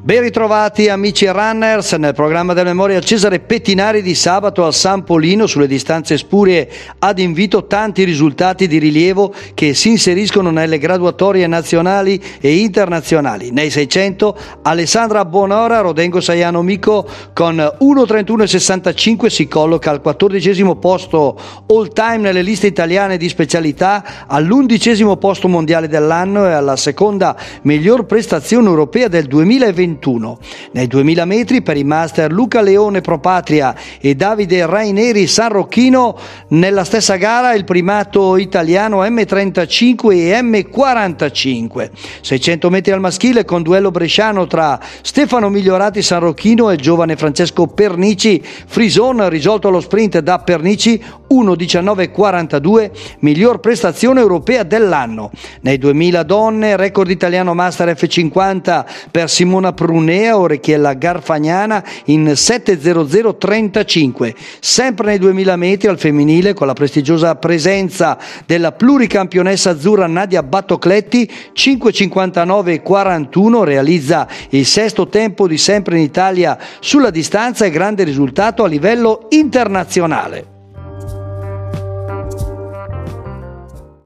Ben ritrovati amici runners nel programma del Memorial Cesare Pettinari di sabato al San Polino sulle distanze spurie ad invito tanti risultati di rilievo che si inseriscono nelle graduatorie nazionali e internazionali. Nei 600 Alessandra Bonora Rodengo Saiano Mico con 1.31.65 si colloca al quattordicesimo posto all time nelle liste italiane di specialità, all'undicesimo posto mondiale dell'anno e alla seconda miglior prestazione europea del 2021 2021. Nei 2000 metri per i master Luca Leone Pro Patria e Davide Raineri San Rocchino nella stessa gara il primato italiano M35 e M45. 600 metri al maschile con duello bresciano tra Stefano Migliorati San Rocchino e il giovane Francesco Pernici. Frison risolto allo sprint da Pernici 1.19.42, miglior prestazione europea dell'anno. Nei 2000 donne, record italiano Master F50 per Simona Prunea, Orecchiella Garfagnana in 7.00.35. Sempre nei 2000 metri al femminile con la prestigiosa presenza della pluricampionessa azzurra Nadia Battocletti, 5.59.41 realizza il sesto tempo di sempre in Italia sulla distanza e grande risultato a livello internazionale.